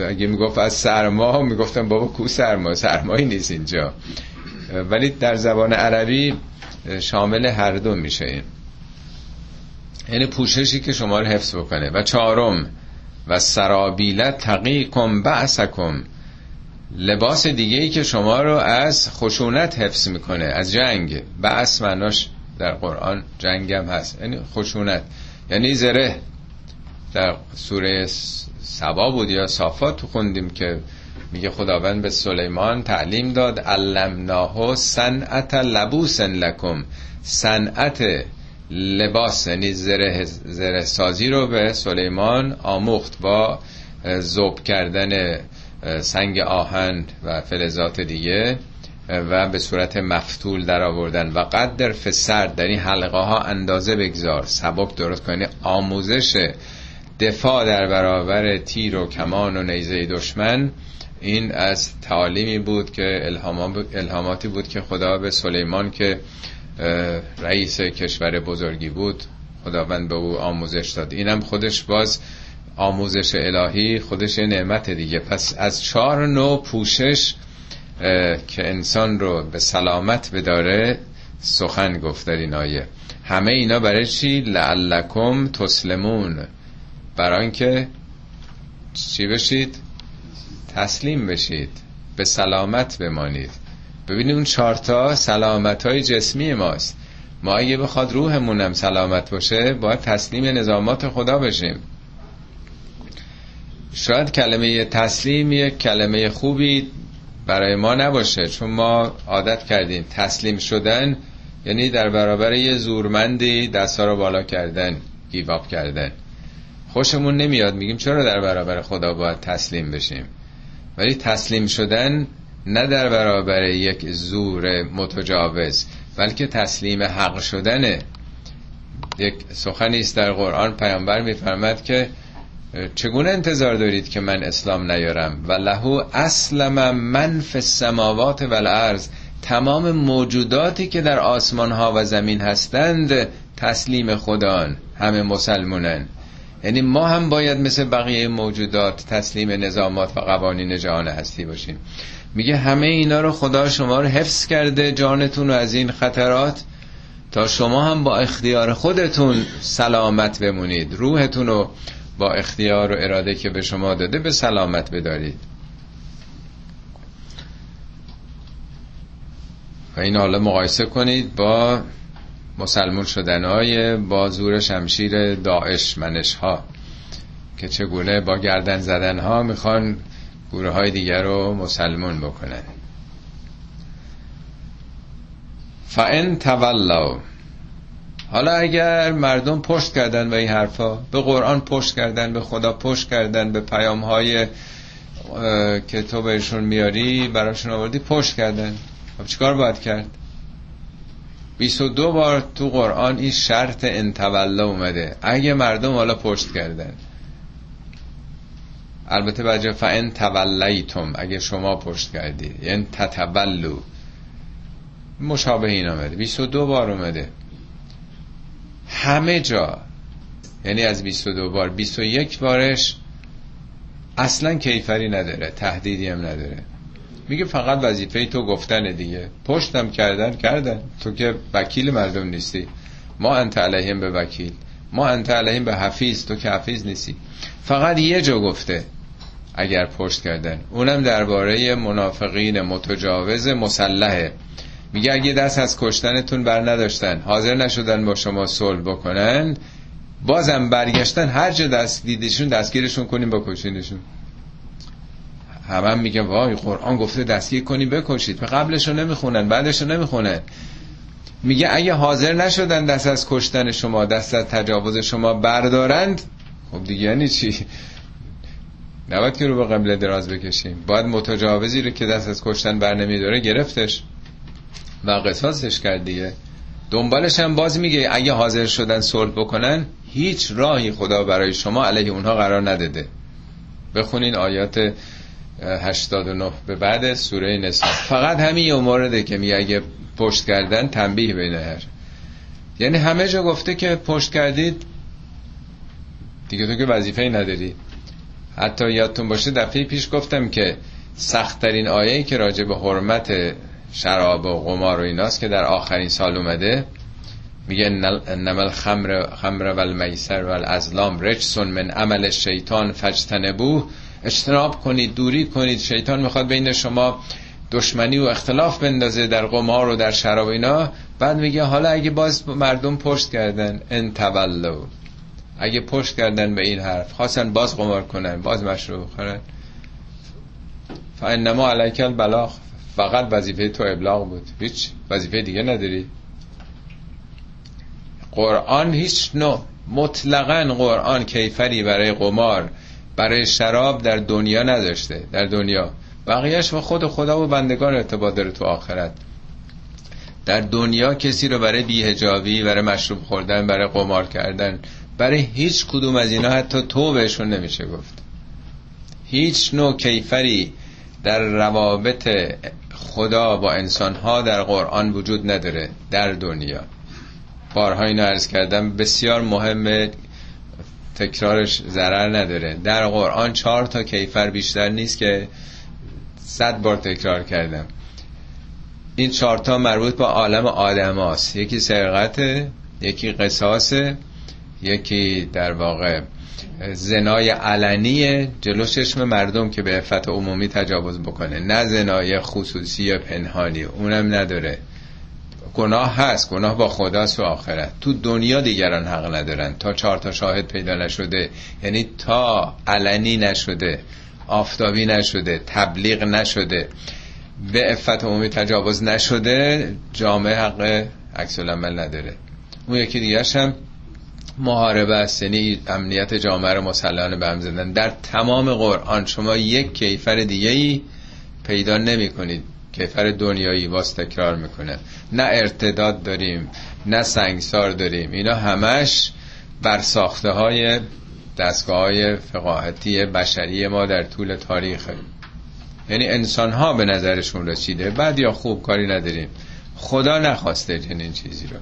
اگه می‌گفت از سرما می‌گفتن بابا کو سرما؟ سرمایی نیست اینجا. ولی در زبان عربی شامل هر دو میشه. این یعنی پوششی که شما رو حفظ بکنه. و چهارم و سرابیلت تقیکم بعثکم. لباس دیگه ای که شما رو از خشونت حفظ می‌کنه از جنگ. بعث معناش در قرآن جنگ هم هست. یعنی خشونت. یعنی زره. در سوره سبا بود یا صافات تو خوندیم که میگه خداوند به سلیمان تعلیم داد علمناه صنعت لبوس لکم. صنعت لباس یعنی زره, زره سازی رو به سلیمان آموخت با زوب کردن سنگ آهن و فلزات دیگه و به صورت مفتول در آوردن. و قدر فسر در این حلقه ها اندازه بگذار. سبک درست کنی. آموزش دفاع در برابر تیر و کمان و نیزه دشمن. این از تعالیمی بود که الهاماتی بود که خدا به سلیمان که رئیس کشور بزرگی بود خداوند به او آموزش داد. اینم خودش باز آموزش الهی خودش نعمت دیگه. پس از چهار نوع پوشش که انسان رو به سلامت بداره سخن گفت در این آیه. همه اینا برای چی؟ لعلکم تسلمون. برای اینکه چی بشید؟ تسلیم بشید. به سلامت بمانید. ببینید اون چارتا سلامت های جسمی ماست. ما اگه بخواد روحمونم سلامت باشه باید تسلیم نظامات خدا بشیم. شاید کلمه تسلیم یک کلمه خوبی برای ما نباشه چون ما عادت کردیم تسلیم شدن یعنی در برابر یه زورمندی دستا رو بالا کردن گیواب کردن. خوشمون نمیاد میگیم چرا در برابر خدا باید تسلیم بشیم؟ ولی تسلیم شدن نه در برابر یک زور متجاوز بلکه تسلیم حق شدنه یک سخنی است در قرآن پیامبر میفرمد که چگونه انتظار دارید که من اسلام نیارم؟ و لهو اسلم من فی السماوات و تمام موجوداتی که در آسمان ها و زمین هستند تسلیم خدان همه مسلمونن یعنی ما هم باید مثل بقیه موجودات تسلیم نظامات و قوانین جهان هستی باشیم. میگه همه اینا رو خدا شما رو حفظ کرده جانتون رو از این خطرات. تا شما هم با اختیار خودتون سلامت بمونید. روحتون رو با اختیار و اراده که به شما داده به سلامت بدارید. و این حالا مقایسه کنید با مسلمون شدن های با زور شمشیر داعش منش ها که چگونه با گردن زدن ها می‌خوان گروه های دیگر رو مسلمون بکنن. فان تولوا حالا اگر مردم پشت کردن به این حرفا به قرآن پشت کردن به خدا پشت کردن به پیام های که تو بهشون میاری براشون آوردی پشت کردن. خب چیکار باید کرد؟ 22 بار تو قرآن این شرط انتولا اومده. اگه مردم حالا پشت کردن. البته بجه فان تولیتم اگه شما پشت کردید یعنی تتبلو مشابه این آمده 22 بار اومده. همه جا. یعنی از 22 بار. 21 بارش اصلا کیفری نداره. تهدیدی هم نداره. میگه فقط وظیفه تو گفتن دیگه. پشتم کردن کردن. تو که وکیل مردم نیستی. ما انت علیهم به وکیل. ما انت علیهم به حفیظ. تو که حفیظ نیستی. فقط یه جا گفته اگر پشت کردن. اونم درباره منافقین متجاوز مسلحه. میگه اگه دست از کشتنتون بر نداشتن حاضر نشدن با شما صلح بکنن بازم برگشتن هر جا دست دیدشون دستگیرشون کنیم بکشینشون همه هم میگه وای قرآن گفته دستگیر کنیم بکشید. به قبلش رو نمی‌خونن بعدش رو نمی‌خونن. میگه اگه حاضر نشدن دست از کشتن شما دست از تجاوز شما بردارند خب دیگه یعنی چی؟ نباید که رو به قبل دراز بکشیم. باید متجاوزی رو که دست از کشتن بر نمیداره گرفتش. و قصاصش کرد دیگه. دنبالش هم باز میگه اگه حاضر شدن صلح بکنن هیچ راهی خدا برای شما علیه اونها قرار نداده. بخونین آیات 89 به بعد سوره نساء. فقط همین یه مورده که میگه اگه پشت کردن تنبیه بینه هر. یعنی همه جا گفته که پشت کردید دیگه تو که وظیفه نداری. حتی یادتون باشه دفعه پیش گفتم که سختترین آیه که راجع به حرمت شراب و قمار و ایناست که در آخرین سال اومده میگه نمل خمر خمر و المیسر و الازلام رجسون من عمل شیطان فجتنبوه اجتناب کنید دوری کنید شیطان می‌خواد بین شما دشمنی و اختلاف بندازه در قمار و در شراب اینا. بعد میگه حالا اگه باز مردم پشت کردن انتولو اگه پشت کردن به این حرف خواستن باز قمار کنن باز مشروع کنن فانما علیک البلاغ. فقط وظیفه تو ابلاغ بود. هیچ وظیفه دیگه نداری. قرآن هیچ نوع مطلقا قرآن کیفری برای قمار برای شراب در دنیا نداشته در دنیا. بقیهش و خود خدا و بندگان ارتباط داره تو آخرت. در دنیا کسی رو برای بیهجابی برای مشروب خوردن برای قمار کردن برای هیچ کدوم از اینا حتی تو بهشون نمیشه گفت. هیچ نوع کیفری در روابط خدا با انسان ها در قرآن وجود نداره در دنیا. بارها اینو عرض کردم بسیار مهمه تکرارش ضرر نداره. در قرآن چهار تا کیفر بیشتر نیست که صد بار تکرار کردم. این چهارتا مربوط با عالم آدم هاست. یکی سرقت یکی قصاص یکی در واقع زنای علنی جلو چشم مردم که به عفت عمومی تجاوز بکنه. نه زنای خصوصی یا پنهانی اونم نداره. گناه هست گناه با خداست و آخرت. تو دنیا دیگران حق ندارن. تا چهار تا شاهد پیدا نشده یعنی تا علنی نشده آفتابی نشده تبلیغ نشده به عفت عمومی تجاوز نشده جامعه حق عکس نداره. اون یکی دیگه هم محاربه است یعنی امنیت جامعه رو مسلحانه به هم زدن. در تمام قرآن شما یک کیفر دیگه ای پیدا نمی کنید کیفر دنیایی واس تکرار می‌کنه. نه ارتداد داریم نه سنگسار داریم. اینا همش بر ساخته های دستگاه های فقاهتی بشری ما در طول تاریخه یعنی انسان ها به نظرشون رسیده. بعد یا خوب کاری نداریم. خدا نخواسته چنین چیزی رو.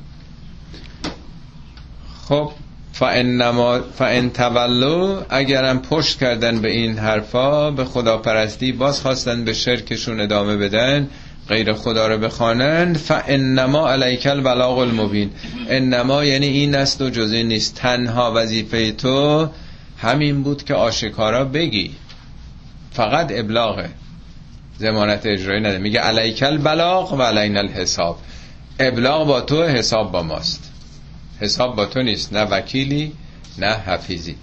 خب فان تولو اگرم پشت کردن به این حرفا به خدا پرستی باز خواستن به شرکشون ادامه بدن غیر خدا رو بخوانند فانما علیک البلاغ المبین. انما یعنی این است و جزی نیست. تنها وظیفه تو همین بود که آشکارا بگی. فقط ابلاغه. زمانت اجرایی نده. میگه علیک البلاغ و علین الحساب. ابلاغ با تو حساب با ماست. حساب با تو نیست نه وکیلی نه حفیظی.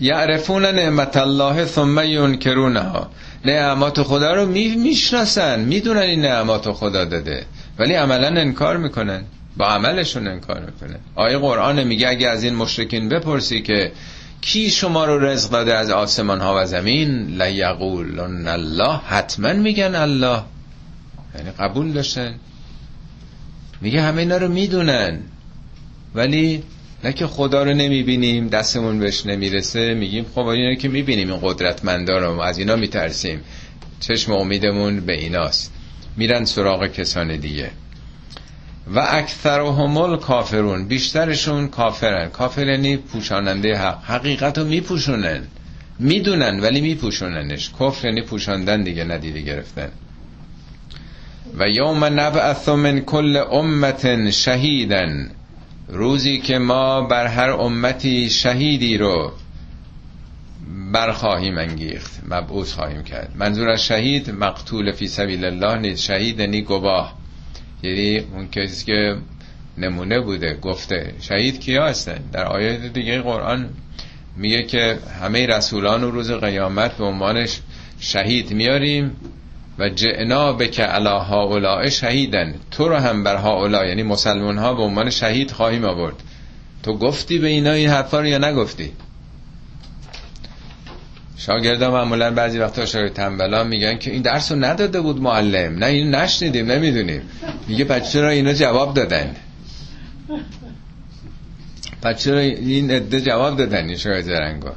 یعرفون نعمت الله ثم ینکرونها. نعمات خدا رو می‌شناسن می‌دونن این نعمات خدا داده. ولی عملا انکار می‌کنن با عملشون انکار می‌کنن. آیه قرآن میگه اگه از این مشرکین بپرسی که کی شما رو رزق داده از آسمان ها و زمین لیقولن الله حتما میگن الله. یعنی قبول داشتن. میگه همه اینا رو می‌دونن. ولی نه که خدا رو نمی‌بینیم دستمون بهش نمی‌رسه. میگیم خب اینا که می‌بینیم این قدرتمندا رو. از اینا میترسیم. چشم امیدمون به ایناست. میرن سراغ کسان دیگه. و اکثر همول کافرون بیشترشون کافرن. کافر یعنی پوشاننده حق. حقیقت رو میپوشونن. می‌دونن ولی میپوشوننش. کفر یعنی پوشاندن دیگه ندیده گرفتن. و یوم نبعث من کل امت شهیدن روزی که ما بر هر امتی شهیدی رو برخواهیم انگیخت مبعوث خواهیم کرد. منظور از شهید مقتول فی سبیل الله نیست شهید نی گواه. یعنی اون کسی که نمونه بوده گفته. شهید کیا هستن؟ در آیه دیگه قرآن میگه که همه رسولان و روز قیامت به عنوانش شهید میاریم. و جعنا که علا هاولاء شهیدن. تو رو هم بر هاولا یعنی مسلمان ها به عنوان شهید خواهیم آورد. تو گفتی به اینا این حرفا رو یا نگفتی؟ شاگردا معمولا بعضی وقتا شاگرد تنبلا میگن که این درس رو نداده بود معلم. نه این نشنیدیم نمی‌دونیم. میگه پس چرا اینا جواب دادن؟ پس چرا این عده جواب دادن این شاگرد زرنگا؟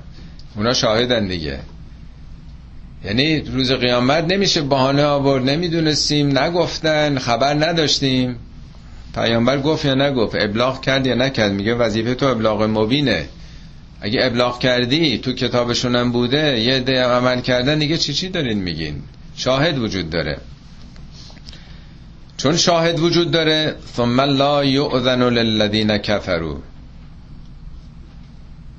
اونا شاهدن دیگه. یعنی روز قیامت نمیشه بهانه آورد نمی‌دونستیم نگفتن خبر نداشتیم. پیامبر گفت یا نگفت ابلاغ کرد یا نکرد؟ میگه وظیفه تو ابلاغ مبینه. اگه ابلاغ کردی تو کتابشونم بوده یه ده عمل کردن دیگه چی چی دارین میگین؟ شاهد وجود داره. چون شاهد وجود داره ثم لا یؤذن للذین کفروا.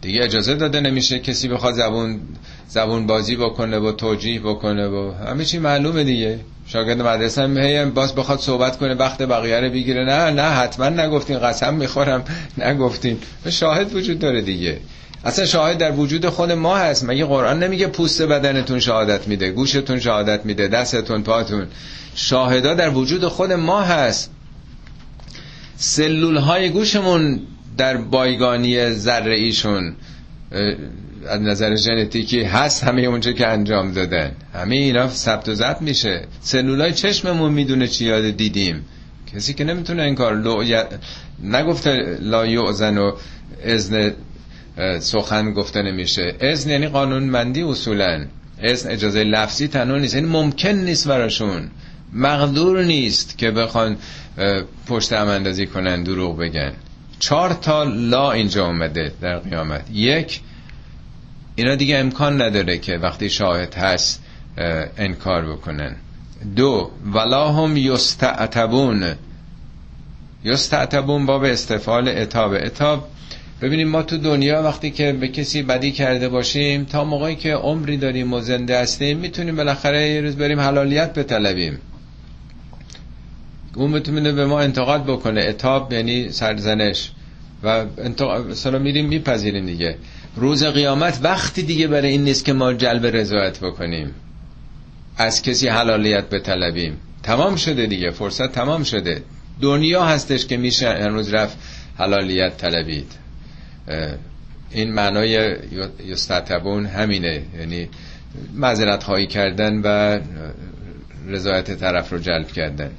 دیگه اجازه داده نمیشه کسی بخواد زبون زبون بازی بکنه و توجیه بکنه و همه چی معلومه دیگه. شاگرد مدرسه هم هی باز بخواد صحبت کنه وقت بقیه رو بگیره. نه نه حتما نگفتین قسم می‌خورم نگفتین. شاهد وجود داره دیگه. اصلا شاهد در وجود خود ما هست. مگه قرآن نمیگه پوست بدنتون شهادت میده گوشتون شهادت میده دستتون پاتون. شاهدا در وجود خود ما هست. سلول های گوشمون در بایگانی ذره ایشون. از نظر ژنتیکی هست همه اونچه که انجام دادن. همه اینا ثبت و ضبط میشه. سلولای چشممون می‌دونه چی یاد دیدیم. کسی که نمی‌تونه این کار لو... نگفته لا یعزن و ازن سخن گفته نمیشه. ازن یعنی قانونمندی اصولا. اذن اجازه لفظی تنها نیست. یعنی ممکن نیست براشون. مقدور نیست که بخوان پشت هم اندازی کنن دروغ بگن. چهار تا لا اینجا اومده در قیامت. یک اینا دیگه امکان نداره که وقتی شاهد هست انکار بکنن. دو ولا هم یستعتبون. یستعتبون باب استفال اتاب. اتاب ببینیم ما تو دنیا وقتی که به کسی بدی کرده باشیم تا موقعی که عمری داریم و زنده هستیم می‌تونیم بالاخره یه روز بریم حلالیت بطلبیم. اون می‌تونه به ما انتقاد بکنه. اتاب یعنی سرزنش. و مثلا میریم میپذیریم دیگه. روز قیامت وقتی دیگه برای این نیست که ما جلب رضایت بکنیم. از کسی حلالیت بطلبیم. تمام شده دیگه فرصت تمام شده. دنیا هستش که میشه هنوز رفت حلالیت طلبید. این معنای یستعتبون همینه. یعنی معذرت خواهی کردن و رضایت طرف رو جلب کردن.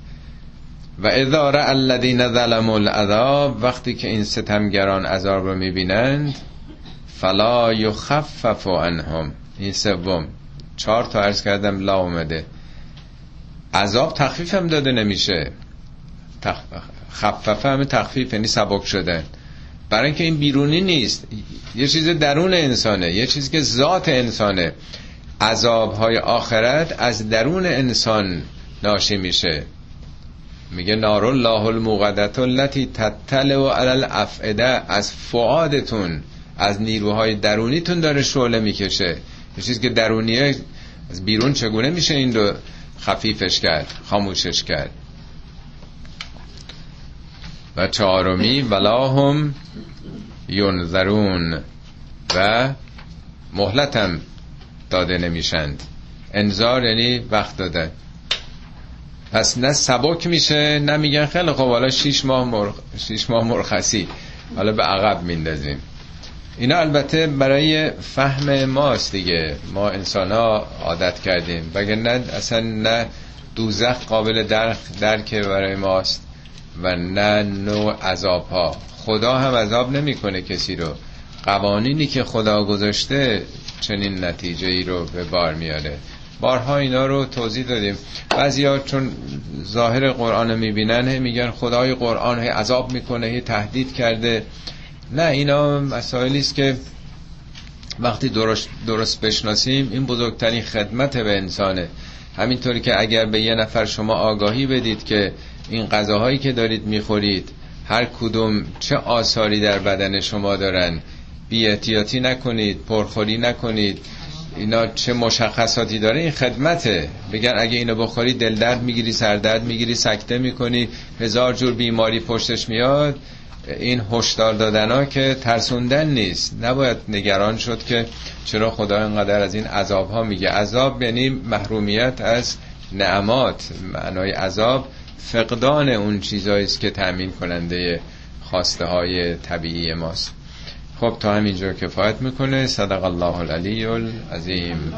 و اداره الذین ظلموا العذاب وقتی که این ستمگران عذاب رو می‌بینند فلا یخفف عنهم. این سوم. چهار تا عرض کردم لا اومده. عذاب تخفیف هم داده نمیشه. تخ... خففه هم تخفیف یعنی سبک شدن. برای اینکه این بیرونی نیست. یه چیز درون انسانه. یه چیزی که ذات انسانه. عذاب های آخرت از درون انسان ناشی میشه. میگه نار الله الموقدت التي تطلع علی الافئده از فعادتون از نیروهای درونیتون داره شعله می‌کشه. یه چیزی که درونیه از بیرون چگونه میشه این رو خفیفش کرد خاموشش کرد. و چهارمی ولا هم ینظرون و مهلتم داده نمیشند. انذار یعنی وقت داده. پس نه سبک میشه نه میگن خیلی خب حالا شیش ماه, مرخ... شیش ماه مرخصی. حالا به عقب میندازیم. اینا البته برای فهم ماست دیگه. ما انسان ها عادت کردیم. بگه نه اصلا نه دوزخ قابل درک درک برای ماست و نه نوع عذاب ها خدا هم عذاب نمی‌کنه کسی رو. قوانینی که خدا گذاشته چنین نتیجه ای رو به بار میاره. بارها اینا رو توضیح دادیم. بعضیا چون ظاهر قرآن می‌بینن میگن خدای قرآن هی عذاب می‌کنه هی تهدید کرده. نه اینا مسائلی است که وقتی درست, درست بشناسیم این بزرگترین خدمت به انسانه. همینطوری که اگر به یه نفر شما آگاهی بدید که این غذاهایی که دارید می‌خورید هر کدوم چه آثاری در بدن شما دارن بی نکنید پرخوری نکنید اینا چه مشخصاتی داره این خدمته. بگن اگه اینو بخوری دل درد می‌گیری سردرد می‌گیری سکته می‌کنی هزار جور بیماری پشتش میاد. این هشدار دادن ها که ترسوندن نیست. نباید نگران شد که چرا خدا اینقدر از این عذاب ها میگه. عذاب یعنی محرومیت از نعمات. معنای عذاب فقدان اون چیزایی است که تأمین کننده خواسته های طبیعی ماست. خب تا همینجا کفایت می‌کنه. صدق الله العلی العظیم.